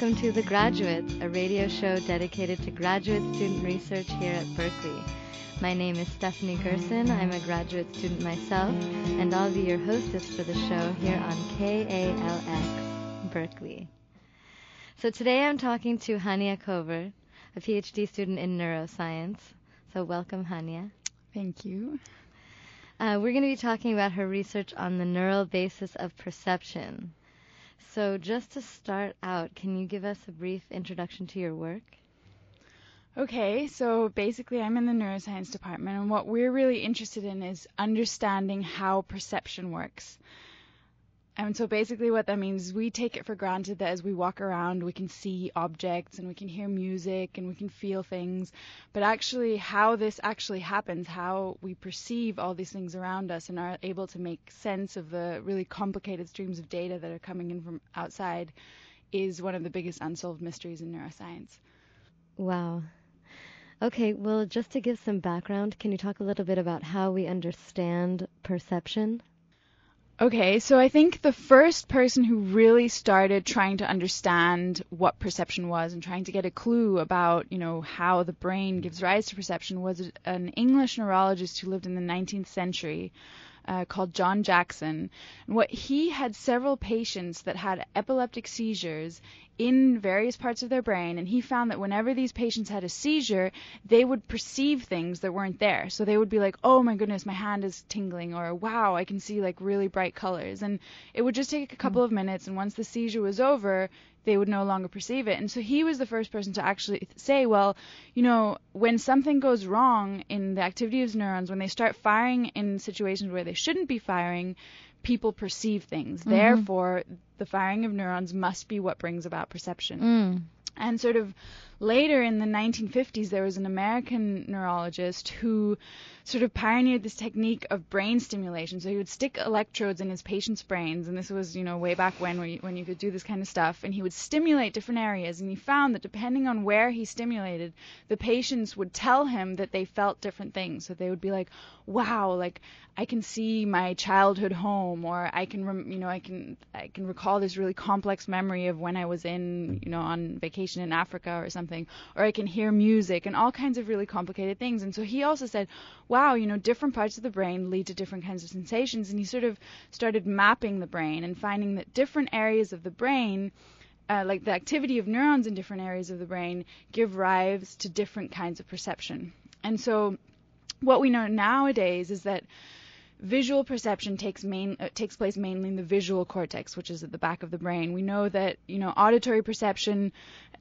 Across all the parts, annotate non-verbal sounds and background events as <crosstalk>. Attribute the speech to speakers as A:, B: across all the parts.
A: welcome to The Graduates, a radio show dedicated to graduate student research here at Berkeley. My name is Stephanie Gerson. I'm a graduate student myself, and I'll be your hostess for the show here on KALX Berkeley. So today I'm talking to Hania Kover, a PhD student in neuroscience. So welcome, Hania.
B: Thank you.
A: Uh, we're going to be talking about her research on the neural basis of perception. So, just to start out, can you give us a brief introduction to your work?
B: Okay, so basically, I'm in the neuroscience department, and what we're really interested in is understanding how perception works. And so basically what that means is we take it for granted that as we walk around we can see objects and we can hear music and we can feel things. But actually how this actually happens, how we perceive all these things around us and are able to make sense of the really complicated streams of data that are coming in from outside is one of the biggest unsolved mysteries in neuroscience.
A: Wow. Okay, well, just to give some background, can you talk a little bit about how we understand perception?
B: Okay, so I think the first person who really started trying to understand what perception was and trying to get a clue about, you know, how the brain gives rise to perception was an English neurologist who lived in the 19th century uh, called John Jackson. And what he had several patients that had epileptic seizures in various parts of their brain, and he found that whenever these patients had a seizure, they would perceive things that weren't there. So they would be like, "Oh my goodness, my hand is tingling," or "Wow, I can see like really bright colors." And it would just take a couple hmm. of minutes, and once the seizure was over, they would no longer perceive it. And so he was the first person to actually say, well, you know, when something goes wrong in the activity of neurons, when they start firing in situations where they shouldn't be firing, people perceive things. Mm-hmm. Therefore, the firing of neurons must be what brings about perception.
A: Mm.
B: And sort of later in the 1950s, there was an American neurologist who sort of pioneered this technique of brain stimulation. So he would stick electrodes in his patients' brains, and this was, you know, way back when you, when you could do this kind of stuff. And he would stimulate different areas, and he found that depending on where he stimulated, the patients would tell him that they felt different things. So they would be like, "Wow, like I can see my childhood home," or "I can, rem- you know, I can I can recall this really complex memory of when I was in, you know, on vacation in Africa or something," or "I can hear music," and all kinds of really complicated things. And so he also said, "Wow." wow, you know, different parts of the brain lead to different kinds of sensations. And he sort of started mapping the brain and finding that different areas of the brain, uh, like the activity of neurons in different areas of the brain, give rise to different kinds of perception. And so what we know nowadays is that visual perception takes main uh, takes place mainly in the visual cortex, which is at the back of the brain. We know that you know auditory perception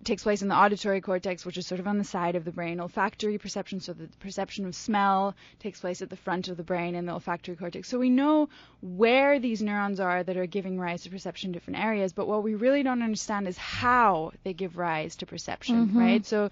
B: takes place in the auditory cortex, which is sort of on the side of the brain. Olfactory perception, so the perception of smell, takes place at the front of the brain in the olfactory cortex. So we know where these neurons are that are giving rise to perception in different areas, but what we really don't understand is how they give rise to perception,
A: mm-hmm.
B: right? So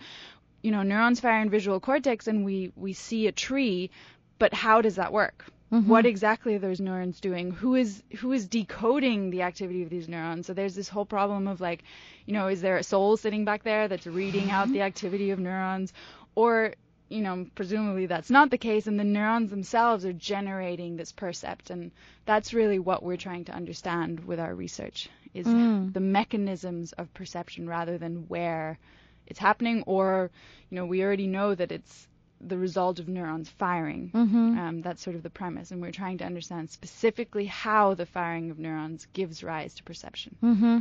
B: you know, neurons fire in visual cortex and we we see a tree, but how does that work? Mm-hmm. What exactly are those neurons doing? Who is who is decoding the activity of these neurons? So there's this whole problem of like, you know, is there a soul sitting back there that's reading out the activity of neurons, or you know, presumably that's not the case, and the neurons themselves are generating this percept, and that's really what we're trying to understand with our research is
A: mm.
B: the mechanisms of perception rather than where it's happening, or you know, we already know that it's the result of neurons firing.
A: Mm-hmm.
B: Um, that's sort of the premise, and we're trying to understand specifically how the firing of neurons gives rise to perception.
A: Mm-hmm.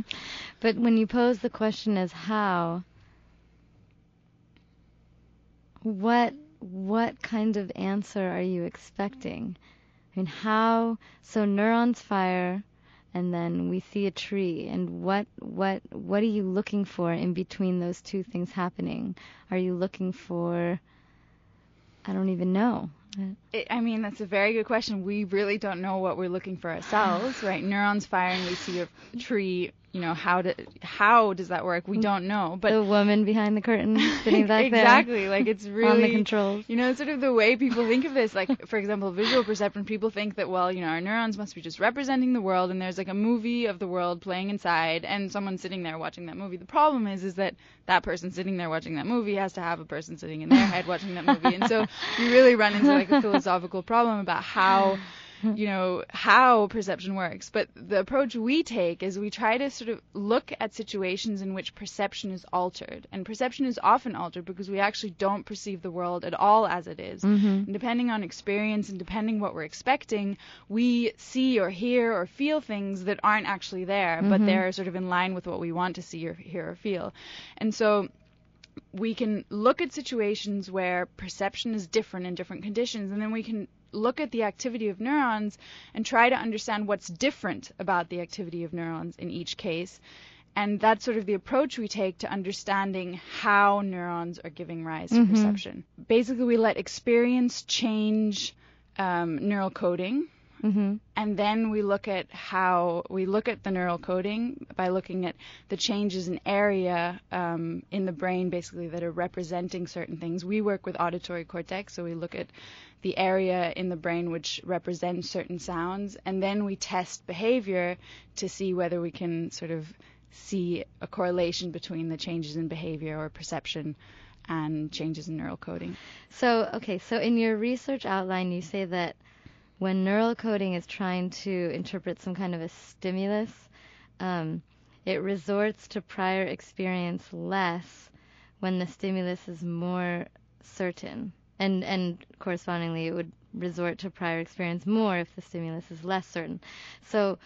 A: But when you pose the question as how, what what kind of answer are you expecting? I mean, how? So neurons fire, and then we see a tree, and what what what are you looking for in between those two things happening? Are you looking for I don't even know.
B: It, I mean, that's a very good question. We really don't know what we're looking for ourselves, right? <sighs> Neurons firing, we see a tree you know how to how does that work? We don't know. But
A: the woman behind the curtain <laughs> sitting back
B: there. Exactly. Like it's really <laughs>
A: on the controls.
B: You know, sort of the way people think of this. Like for example, visual perception. People think that well, you know, our neurons must be just representing the world, and there's like a movie of the world playing inside, and someone sitting there watching that movie. The problem is, is that that person sitting there watching that movie has to have a person sitting in their head watching that movie, and so <laughs> you really run into like a philosophical problem about how <laughs> you know, how perception works. But the approach we take is we try to sort of look at situations in which perception is altered. And perception is often altered because we actually don't perceive the world at all as it is.
A: Mm-hmm.
B: And depending on experience and depending what we're expecting, we see or hear or feel things that aren't actually there, but
A: Mhm.
B: they're sort of in line with what we want to see or hear or feel. And so we can look at situations where perception is different in different conditions, and then we can look at the activity of neurons and try to understand what's different about the activity of neurons in each case. And that's sort of the approach we take to understanding how neurons are giving rise to
A: Mhm.
B: perception. Basically, we let experience change um, neural coding,
A: Mm-hmm.
B: and then we look at how we look at the neural coding by looking at the changes in area um, in the brain, basically that are representing certain things. We work with auditory cortex, so we look at the area in the brain which represents certain sounds, and then we test behavior to see whether we can sort of see a correlation between the changes in behavior or perception and changes in neural coding.
A: So, okay, so in your research outline, you say that when neural coding is trying to interpret some kind of a stimulus, um, it resorts to prior experience less when the stimulus is more certain, and and correspondingly, it would resort to prior experience more if the stimulus is less certain. So,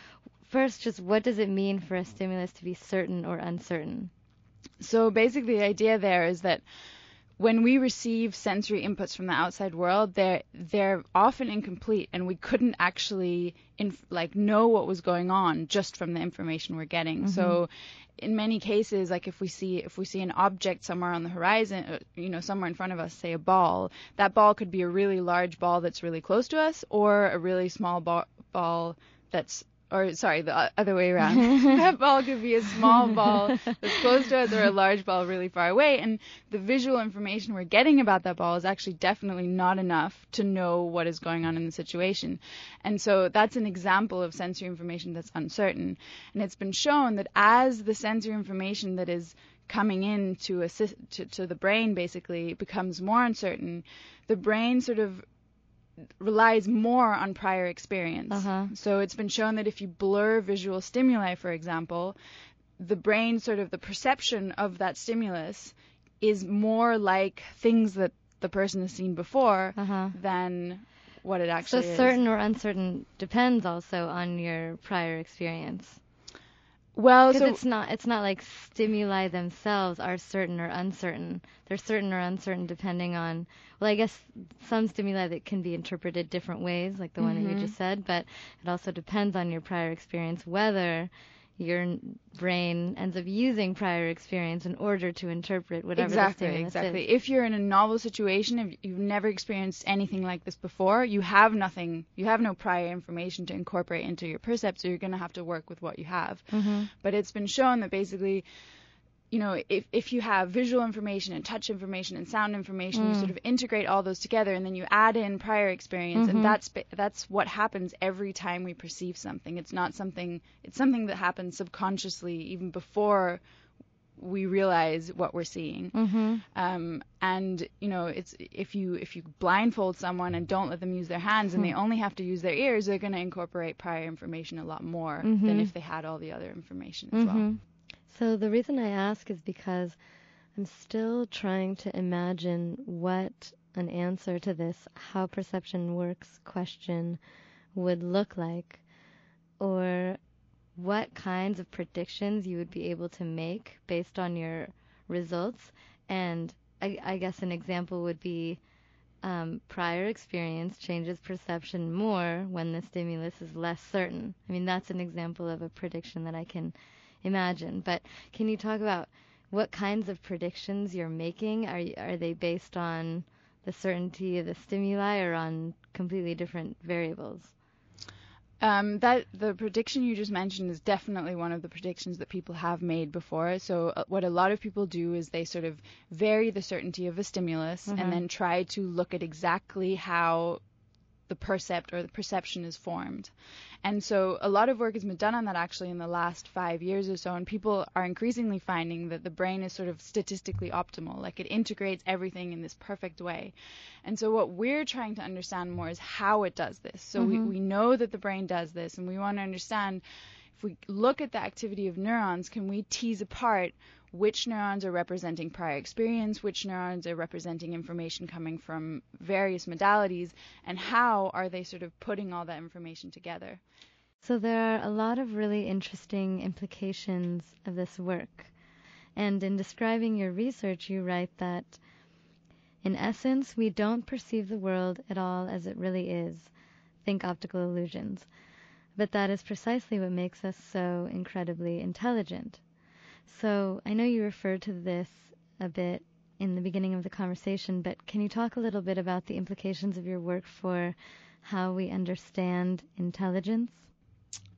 A: first, just what does it mean for a stimulus to be certain or uncertain?
B: So basically, the idea there is that when we receive sensory inputs from the outside world, they're they're often incomplete, and we couldn't actually inf- like know what was going on just from the information we're getting. So, in many cases, like if we see if we see an object somewhere on the horizon, uh, you know, somewhere in front of us, say a ball, that ball could be a really large ball that's really close to us, or a really small ba- ball that's or sorry, the other way around. <laughs> that ball could be a small ball that's close to us or a large ball really far away. And the visual information we're getting about that ball is actually definitely not enough to know what is going on in the situation. And so that's an example of sensory information that's uncertain. And it's been shown that as the sensory information that is coming in to, assist, to, to the brain basically becomes more uncertain, the brain sort of relies more on prior experience.
A: Uh-huh.
B: So it's been shown that if you blur visual stimuli, for example, the brain sort of the perception of that stimulus is more like things that the person has seen before
A: Uh-huh.
B: than what it
A: So
B: actually is.
A: certain or uncertain depends also on your prior experience.
B: Well,
A: Because
B: so
A: it's not it's not like stimuli themselves are certain or uncertain. They're certain or uncertain depending on well, I guess some stimuli that can be interpreted different ways, like the one that you
B: Mhm.
A: just said, but it also depends on your prior experience whether your brain ends up using prior experience in order to interpret whatever
B: exactly,
A: the stimulus
B: exactly.
A: is.
B: If you're in a novel situation, if you've never experienced anything like this before, you have nothing, you have no prior information to incorporate into your percept, so you're going to have to work with what you have.
A: hmm
B: But it's been shown that basically, you know, if if you have visual information and touch information and sound information, you
A: Mm.
B: sort of integrate all those together, and then you add in prior experience,
A: Mhm.
B: and that's that's what happens every time we perceive something. It's not something. It's something that happens subconsciously even before we realize what we're seeing.
A: hmm
B: Um, and you know, it's if you if you blindfold someone and don't let them use their hands and they only have to use their ears, they're going to incorporate prior information a lot more than
A: Mhm.
B: if they had all the other information as well.
A: So the reason I ask is because I'm still trying to imagine what an answer to this how perception works question would look like, or what kinds of predictions you would be able to make based on your results. And I, I guess an example would be um, prior experience changes perception more when the stimulus is less certain. I mean, that's an example of a prediction that I can imagine. But can you talk about what kinds of predictions you're making? Are are they based on the certainty of the stimuli or on completely different variables?
B: Um, that the prediction you just mentioned is definitely one of the predictions that people have made before. So uh, what a lot of people do is they sort of vary the certainty of a stimulus
A: Mhm.
B: and then try to look at exactly how the percept or the perception is formed. And so a lot of work has been done on that actually in the last five years or so, and people are increasingly finding that the brain is sort of statistically optimal, like it integrates everything in this perfect way. And so what we're trying to understand more is how it does this. So
A: Mm-hmm.
B: we, we know that the brain does this, and we want to understand if we look at the activity of neurons, can we tease apart which neurons are representing prior experience, which neurons are representing information coming from various modalities, and how are they sort of putting all that information together?
A: So there are a lot of really interesting implications of this work. And in describing your research, you write that in essence, we don't perceive the world at all as it really is. Think optical illusions. But that is precisely what makes us so incredibly intelligent. So I know you referred to this a bit in the beginning of the conversation, but can you talk a little bit about the implications of your work for how we understand intelligence?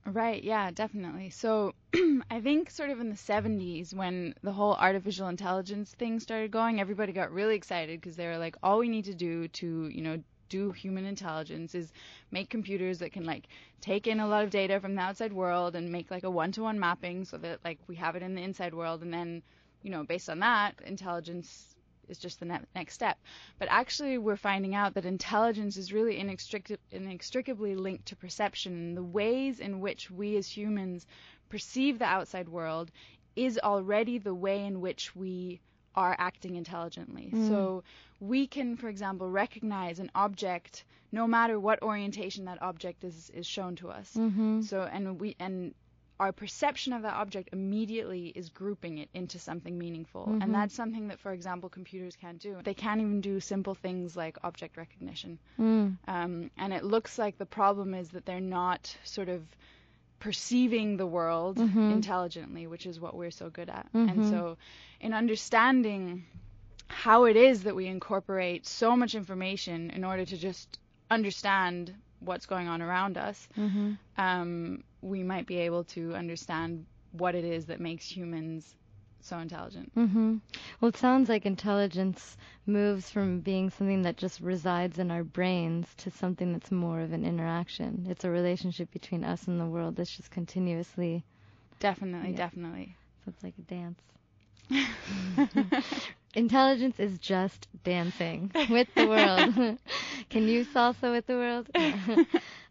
B: Right, yeah, definitely. So <clears throat> I think sort of in the 70s when the whole artificial intelligence thing started going, everybody got really excited because they were like, all we need to do to, you know, do human intelligence is make computers that can like take in a lot of data from the outside world and make like a one-to-one mapping so that like we have it in the inside world and then, you know, based on that, intelligence is just the ne- next step. But actually, we're finding out that intelligence is really inextric- inextricably linked to perception. The ways in which we as humans perceive the outside world is already the way in which we are acting intelligently. So we can, for example, recognize an object no matter what orientation that object is, is shown to us.
A: Mm-hmm.
B: So and we and our perception of that object immediately is grouping it into something meaningful.
A: Mhm.
B: And that's something that, for example, computers can't do. They can't even do simple things like object recognition.
A: Mm.
B: Um, and it looks like the problem is that they're not sort of perceiving the world
A: Mhm.
B: intelligently, which is what we're so good at.
A: Mhm.
B: And so, in understanding how it is that we incorporate so much information in order to just understand what's going on around us,
A: Mm-hmm.
B: um, we might be able to understand what it is that makes humans so intelligent.
A: Mm-hmm. Well, it sounds like intelligence moves from being something that just resides in our brains to something that's more of an interaction. It's a relationship between us and the world that's just continuously,
B: Definitely,
A: Yeah.
B: definitely.
A: so it's like a dance. <laughs> <laughs> Intelligence is just dancing <laughs> with the world. Can you salsa with the world?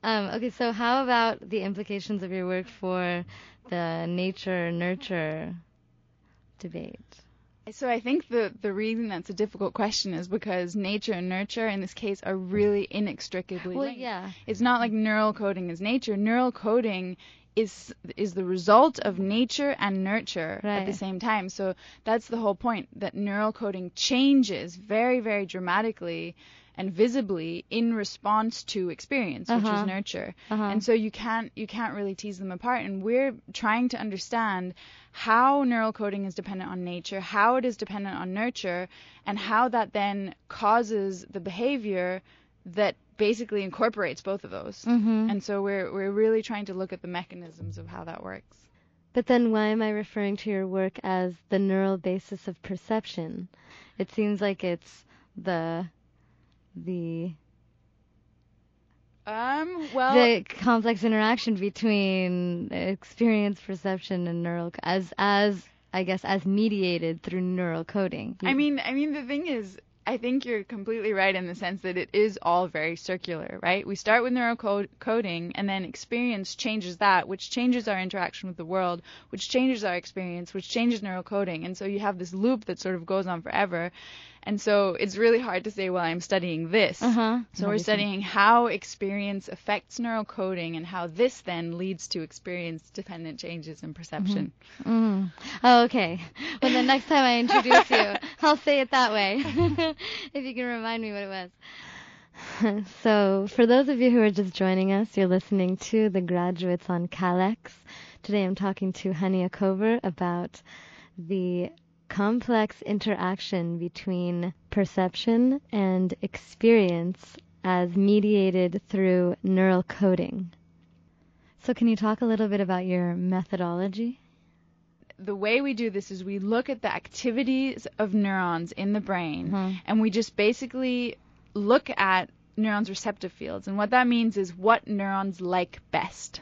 A: um, okay, so how about the implications of your work for the nature nurture debate?
B: So I think the the reason that's a difficult question is because nature and nurture in this case are really inextricably
A: Well,
B: linked.
A: yeah.
B: It's not like neural coding is nature. Neural coding is is the result of nature and nurture at the same time. So that's the whole point that neural coding changes very very dramatically and visibly in response to experience, which
A: Uh-huh.
B: is nurture.
A: Uh-huh.
B: And so you can't you can't really tease them apart. And we're trying to understand how neural coding is dependent on nature, how it is dependent on nurture, and how that then causes the behavior that basically incorporates both of those.
A: mm-hmm.
B: And so we're we're really trying to look at the mechanisms of how that works.
A: But then why am I referring to your work as the neural basis of perception? It seems like it's the the
B: Um. Well.
A: the complex interaction between experience, perception, and neural as as I guess as mediated through neural coding.
B: I mean, I mean, the thing is, I think you're completely right in the sense that it is all very circular, right? We start with neural coding, and then experience changes that, which changes our interaction with the world, which changes our experience, which changes neural coding, and so you have this loop that sort of goes on forever. And so it's really hard to say, well, I'm studying this.
A: uh-huh.
B: So we're studying how experience affects neural coding and how this then leads to experience-dependent changes in perception.
A: Mm. Oh, okay. Well, the next time I introduce you, <laughs> I'll say it that way. <laughs> if you can remind me what it was. <laughs> so, for those of you who are just joining us, you're listening to The Graduates on KALX. Today I'm talking to Hania Kover about the complex interaction between perception and experience as mediated through neural coding. So, can you talk a little bit about your methodology?
B: the way we do this is we look at the activities of neurons in the brain
A: Mhm.
B: and we just basically look at neurons' receptive fields. And what that means is what neurons like best.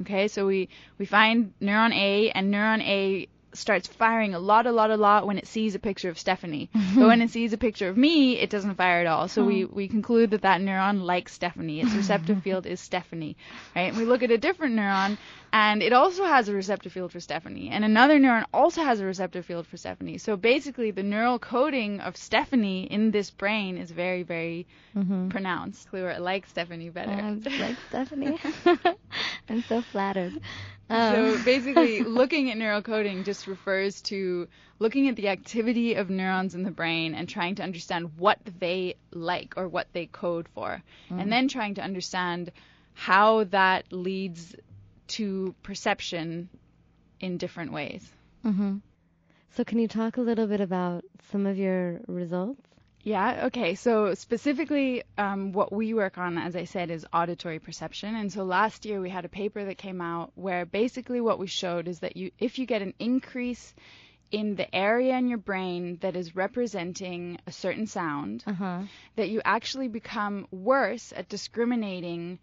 B: Okay, so we, we find neuron A, and neuron A starts firing a lot, a lot, a lot when it sees a picture of Stephanie. <laughs> but when it sees a picture of me, it doesn't fire at all. So we, we conclude that that neuron likes Stephanie. Its receptive <laughs> field is Stephanie, right? And we look at a different neuron, and it also has a receptive field for Stephanie. And another neuron also has a receptive field for Stephanie. So basically, the neural coding of Stephanie in this brain is very, very
A: Mm-hmm.
B: pronounced. We were like Stephanie better.
A: I like Stephanie. <laughs> I'm so flattered.
B: So
A: Um,
B: basically, <laughs> looking at neural coding just refers to looking at the activity of neurons in the brain and trying to understand what they like or what they code for, and then trying to understand how that leads to perception in different ways.
A: mhm. So can you talk a little bit about some of your results?
B: Yeah, okay. So specifically, um, what we work on, as I said, is auditory perception. And so last year we had a paper that came out where basically what we showed is that you, if you get an increase in the area in your brain that is representing a certain sound,
A: Uh-huh.
B: that you actually become worse at discriminating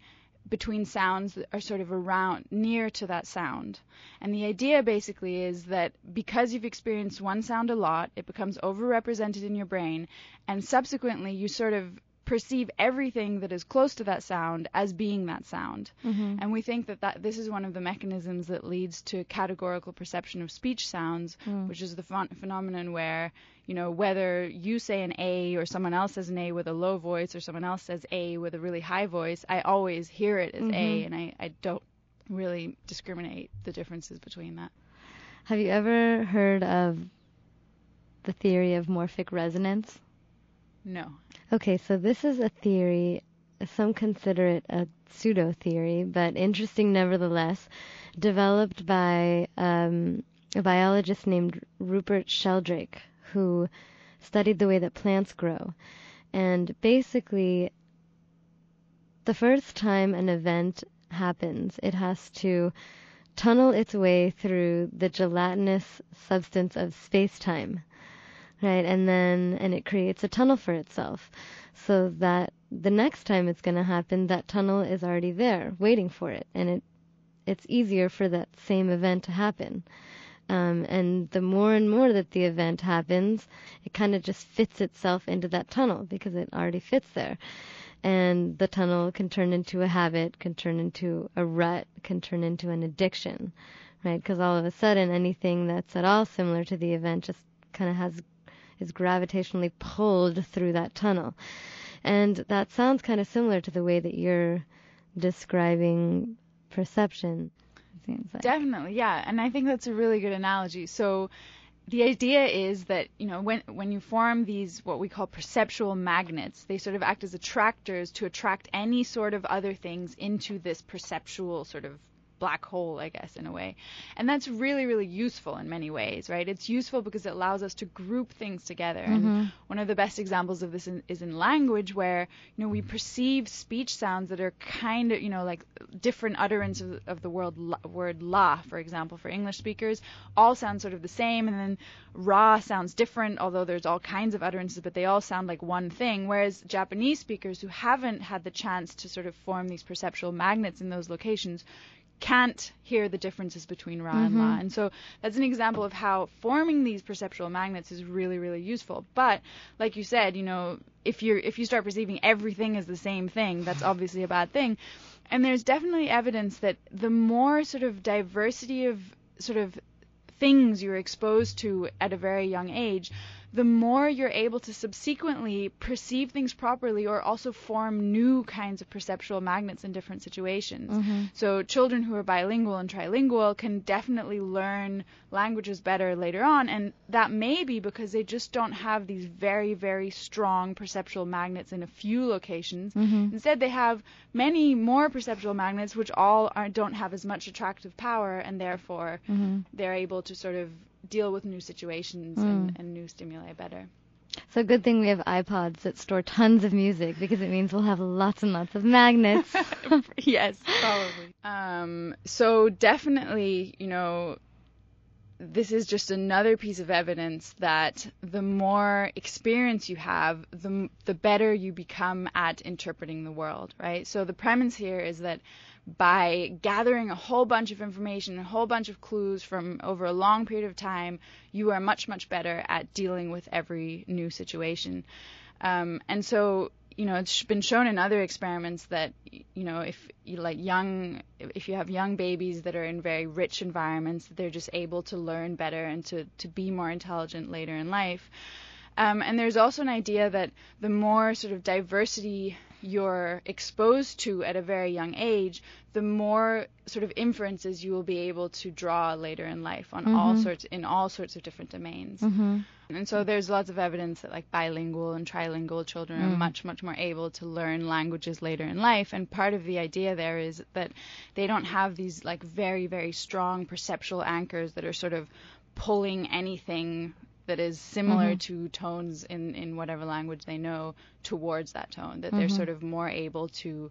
B: between sounds that are sort of around near to that sound. And the idea basically is that because you've experienced one sound a lot, it becomes overrepresented in your brain, and subsequently you sort of perceive everything that is close to that sound as being that sound.
A: Mhm.
B: And we think that, that this is one of the mechanisms that leads to categorical perception of speech sounds,
A: Mm.
B: which is the phen- phenomenon where, you know, whether you say an A or someone else says an A with a low voice or someone else says A with a really high voice, I always hear it as A
A: Mhm.
B: and I, I don't really discriminate the differences between that.
A: Have you ever heard of the theory of morphic resonance?
B: No.
A: Okay, so this is a theory, some consider it a pseudo theory, but interesting nevertheless, developed by um, a biologist named Rupert Sheldrake, who studied the way that plants grow. And basically, the first time an event happens, it has to tunnel its way through the gelatinous substance of space time right and then and it creates a tunnel for itself so that the next time it's going to happen that tunnel is already there waiting for it and it it's easier for that same event to happen. Um, and the more and more that the event happens it kind of just fits itself into that tunnel because it already fits there. And the tunnel can turn into a habit can turn into a rut can turn into an addiction right? Because all of a sudden anything that's at all similar to the event just kind of has is gravitationally pulled through that tunnel. And that sounds kind of similar to the way that you're describing perception. like.
B: Definitely, yeah. And I think that's a really good analogy. So the idea is that, you know, when when you form these what we call perceptual magnets, they sort of act as attractors to attract any sort of other things into this perceptual sort of black hole, I guess, in a way. And that's really, really useful in many ways, right? It's useful because it allows us to group things together. And mm-hmm. one of the best examples of this in, is in language, where you know we mm-hmm. perceive speech sounds that are kind of, you know, like different utterance of, of the word la, word la, for example, for English speakers, all sound sort of the same, and then ra sounds different, although there's all kinds of utterances, but they all sound like one thing. Whereas Japanese speakers who haven't had the chance to sort of form these perceptual magnets in those locations can't hear the differences between ra and la. Mm-hmm. And so that's an example of how forming these perceptual magnets is really, really useful. But like you said, you know, if you're if you start perceiving everything as the same thing, that's obviously a bad thing. And there's definitely evidence that the more sort of diversity of sort of things you're exposed to at a very young age, the more you're able to subsequently perceive things properly or also form new kinds of perceptual magnets in different situations.
A: Mm-hmm.
B: So children who are bilingual and trilingual can definitely learn languages better later on and that may be because they just don't have these very very strong perceptual magnets in a few locations.
A: Mm-hmm.
B: Instead they have many more perceptual magnets which all are, don't have as much attractive power and therefore
A: Mm-hmm.
B: they're able to sort of deal with new situations and, and new stimuli better.
A: So good thing we have iPods that store tons of music because it means we'll have lots and lots of magnets. <laughs>
B: yes, probably. Um, so definitely, you know, this is just another piece of evidence that the more experience you have, the the better you become at interpreting the world, right? So the premise here is that by gathering a whole bunch of information, a whole bunch of clues from over a long period of time, you are much much better at dealing with every new situation. Um, and so you know, it's been shown in other experiments that, you know, if you like young, if you have young babies that are in very rich environments, they're just able to learn better and to, to be more intelligent later in life. Um, and there's also an idea that the more sort of diversity you're exposed to at a very young age, the more sort of inferences you will be able to draw later in life on mm-hmm. all sorts in all sorts of different domains. Mm-hmm. And so there's lots of evidence that like bilingual and trilingual children mm. are much much more able to learn languages later in life and part of the idea there is that they don't have these like very very strong perceptual anchors that are sort of pulling anything that is similar mm-hmm. to tones in, in whatever language they know towards that tone, that mm-hmm. they're sort of more able to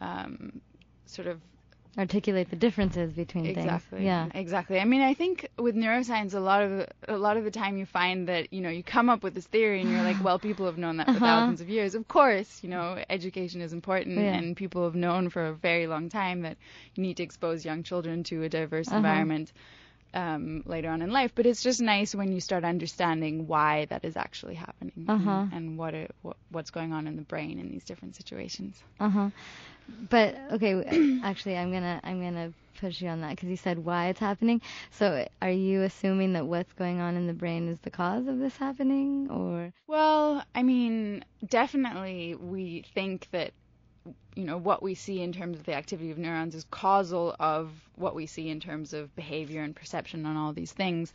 B: um, sort of
A: articulate the differences between
B: exactly,
A: things. Yeah,
B: exactly. I mean, I think with neuroscience, a lot of a lot of the time you find that you know you come up with this theory and you're like, well, people have known that for uh-huh. thousands of years. Of course, you know, education is important, yeah. and people have known for a very long time that you need to expose young children to a diverse uh-huh. environment um, later on in life. But it's just nice when you start understanding why that is actually happening uh-huh. and, and, what, it, what what's going on in the brain in these different situations.
A: Uh huh. But okay, <coughs> actually, I'm gonna I'm gonna push you on that because you said why it's happening. So are you assuming that what's going on in the brain is the cause of this happening, or?
B: Well, I mean, definitely we think that you know what we see in terms of the activity of neurons is causal of what we see in terms of behavior and perception and all these things.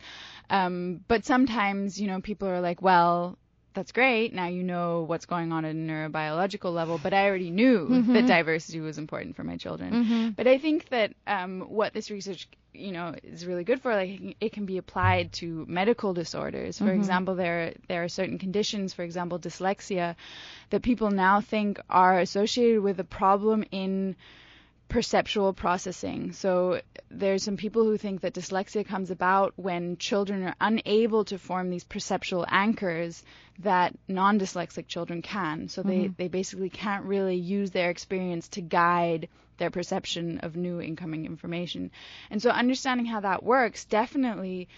B: Um, but sometimes you know people are like, well, that's great. Now you know what's going on at a neurobiological level, but I already knew mm-hmm. that diversity was important for my children. Mm-hmm. But I think that um, what this research you know is really good for like it can be applied to medical disorders for mm-hmm. example there there are certain conditions for example dyslexia that people now think are associated with a problem in perceptual processing. So there's some people who think that dyslexia comes about when children are unable to form these perceptual anchors that non-dyslexic children can. So they, mm-hmm. they basically can't really use their experience to guide their perception of new incoming information. And so understanding how that works definitely,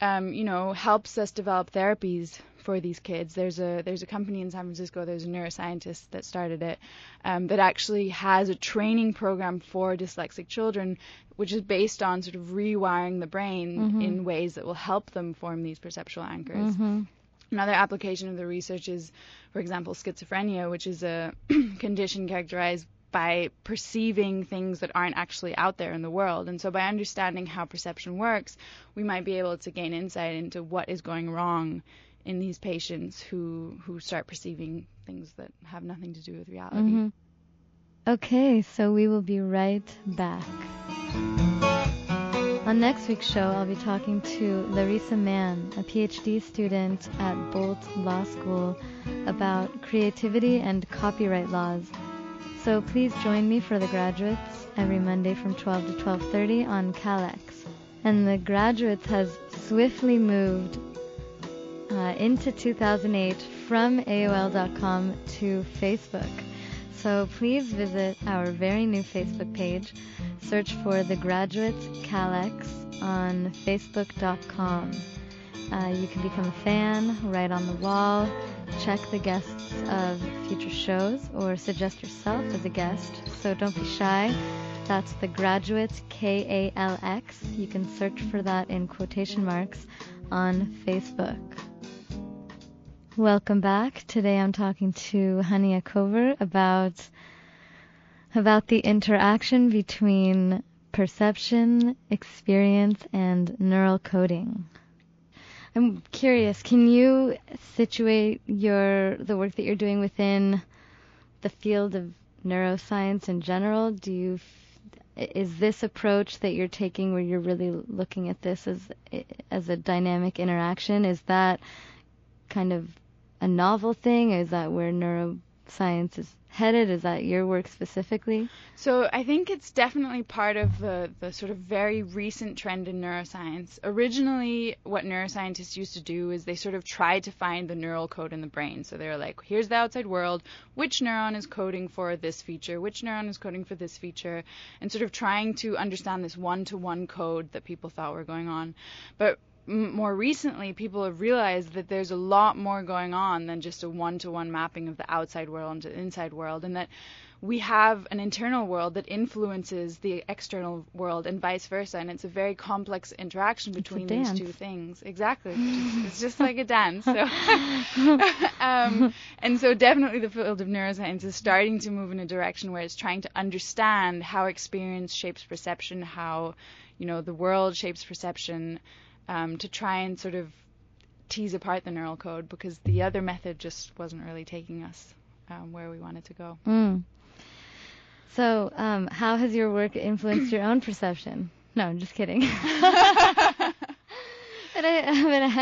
B: um, you know, helps us develop therapies for these kids. There's a there's a company in San Francisco. There's a neuroscientist that started it um, that actually has a training program for dyslexic children, which is based on sort of rewiring the brain mm-hmm. in ways that will help them form these perceptual anchors. Mm-hmm. Another application of the research is, for example, schizophrenia, which is a <clears throat> condition characterized by perceiving things that aren't actually out there in the world. And so by understanding how perception works, we might be able to gain insight into what is going wrong in these patients who who start perceiving things that have nothing to do with reality. Mm-hmm.
A: Okay, so we will be right back. On next week's show, I'll be talking to Larissa Mann, a PhD student at Boalt Law School, about creativity and copyright laws so please join me for the graduates every Monday from 12 to 12:30 on KALX. And the graduates has swiftly moved uh, into 2008 from AOL.com to Facebook. So please visit our very new Facebook page. Search for the Graduates KALX on Facebook.com. Uh, you can become a fan, write on the wall, check the guests of future shows, or suggest yourself as a guest. So don't be shy. That's the Graduates K A L X. You can search for that in quotation marks on Facebook. Welcome back. Today I'm talking to Hania Kover about about the interaction between perception, experience, and neural coding. I'm curious, can you situate your the work that you're doing within the field of neuroscience in general? Do you is this approach that you're taking where you're really looking at this as as a dynamic interaction is that kind of a novel thing is that where neuroscience is headed? Is that your work specifically?
B: So I think it's definitely part of the, the sort of very recent trend in neuroscience. Originally, what neuroscientists used to do is they sort of tried to find the neural code in the brain. So they were like, here's the outside world, which neuron is coding for this feature, which neuron is coding for this feature, and sort of trying to understand this one to one code that people thought were going on. But more recently, people have realized that there's a lot more going on than just a one-to-one mapping of the outside world into the inside world, and that we have an internal world that influences the external world and vice versa and it's a very complex interaction between these two things. Exactly. <laughs> It's just like a dance. So <laughs> um, and so definitely the field of neuroscience is starting to move in a direction where it's trying to understand how experience shapes perception how you know the world shapes perception um, to try and sort of tease apart the neural code because the other method just wasn't really taking us um, where we wanted to go.
A: Mm. So, um, how has your work influenced your own perception? No, I'm just kidding. <laughs>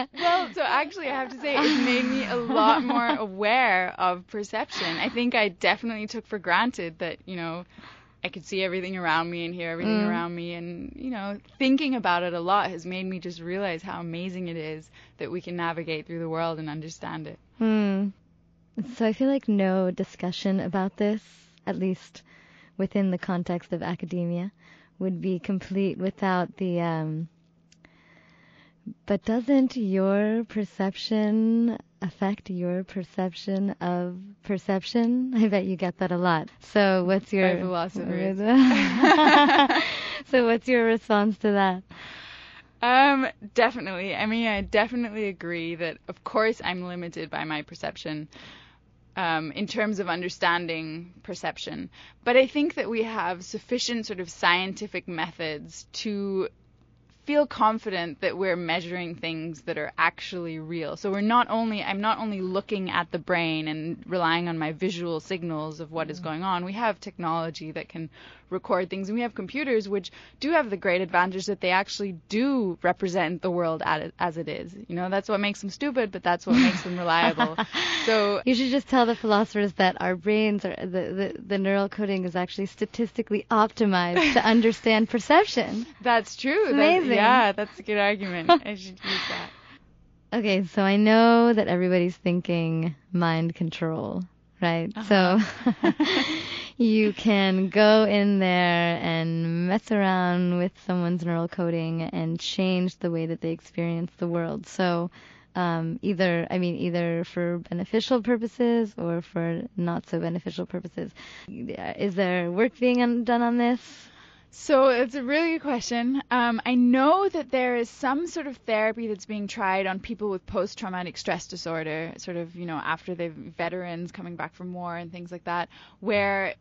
A: <laughs>
B: Well, so actually, I have to say, it's made me a lot more <laughs> aware of perception. I think I definitely took for granted that, you know, I could see everything around me and hear everything mm. around me. And, you know, thinking about it a lot has made me just realize how amazing it is that we can navigate through the world and understand it.
A: Mm. So I feel like no discussion about this, at least within the context of academia, would be complete without the um, but doesn't your perception affect your perception of perception? <laughs> I bet you get that a lot. So what's your <laughs> <laughs> So what's your response to that?
B: Um, definitely. I mean, I definitely agree that of course I'm limited by my perception. Um, in terms of understanding perception. But I think that we have sufficient sort of scientific methods to feel confident that we're measuring things that are actually real. So we're not only I'm not only looking at the brain and relying on my visual signals of what is mm. going on. We have technology that can record things and we have computers which do have the great advantage that they actually do represent the world as it is. You know, that's what makes them stupid, but that's what <laughs> makes them reliable. So
A: you should just tell the philosophers that our brains are the, the the neural coding is actually statistically optimized to <laughs> understand perception.
B: That's true. Amazing. That's, yeah, that's a good argument. I should use that. <laughs>
A: Okay, so I know that everybody's thinking mind control, right? Uh-huh. So you can go in there and mess around with someone's neural coding and change the way that they experience the world. So um, either, I mean, either for beneficial purposes or for not so beneficial purposes. Is there work being done on this?
B: So it's a really good question. Um, I know that there is some sort of therapy that's being tried on people with post-traumatic stress disorder, sort of, you know, after they've veterans coming back from war and things like that, where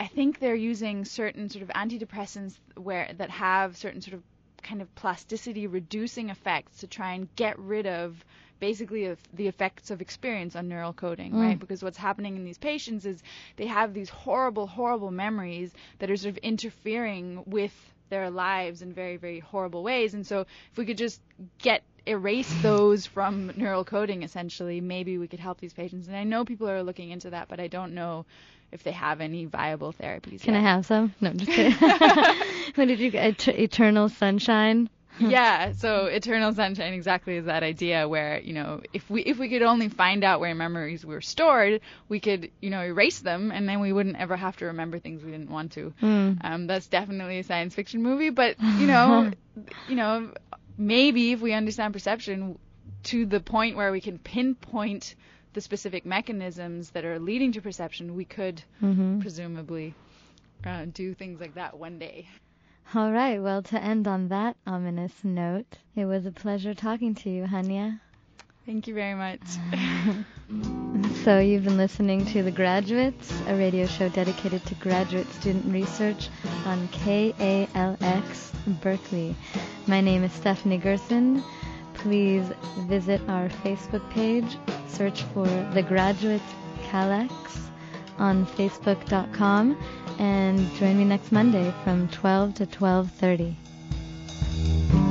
B: I think they're using certain sort of antidepressants where that have certain sort of kind of plasticity reducing effects to try and get rid of basically the effects of experience on neural coding, mm. right? Because what's happening in these patients is they have these horrible, horrible memories that are sort of interfering with their lives in very, very horrible ways. And so if we could just get erase <laughs> those from neural coding essentially, maybe we could help these patients. And I know people are looking into that, but I don't know if they have any viable therapies.
A: Can
B: yet.
A: I have some? No, I'm just kidding. <laughs> <laughs> when did you get Eternal Sunshine? <laughs>
B: yeah, so eternal sunshine exactly is that idea where, you know, if we if we could only find out where memories were stored, we could, you know, erase them and then we wouldn't ever have to remember things we didn't want to. Mm. Um, that's definitely a science fiction movie, but you know, <laughs> you know, maybe if we understand perception to the point where we can pinpoint the specific mechanisms that are leading to perception, we could mm-hmm. presumably uh, do things like that one day.
A: All right, well, to end on that ominous note, it was a pleasure talking to you, Hania.
B: Thank you very much. <laughs>
A: so, you've been listening to The Graduates, a radio show dedicated to graduate student research on KALX Berkeley. My name is Stephanie Gerson. Please visit our Facebook page, search for The Graduates KALX on facebook.com and join me next Monday from 12 to 12:30.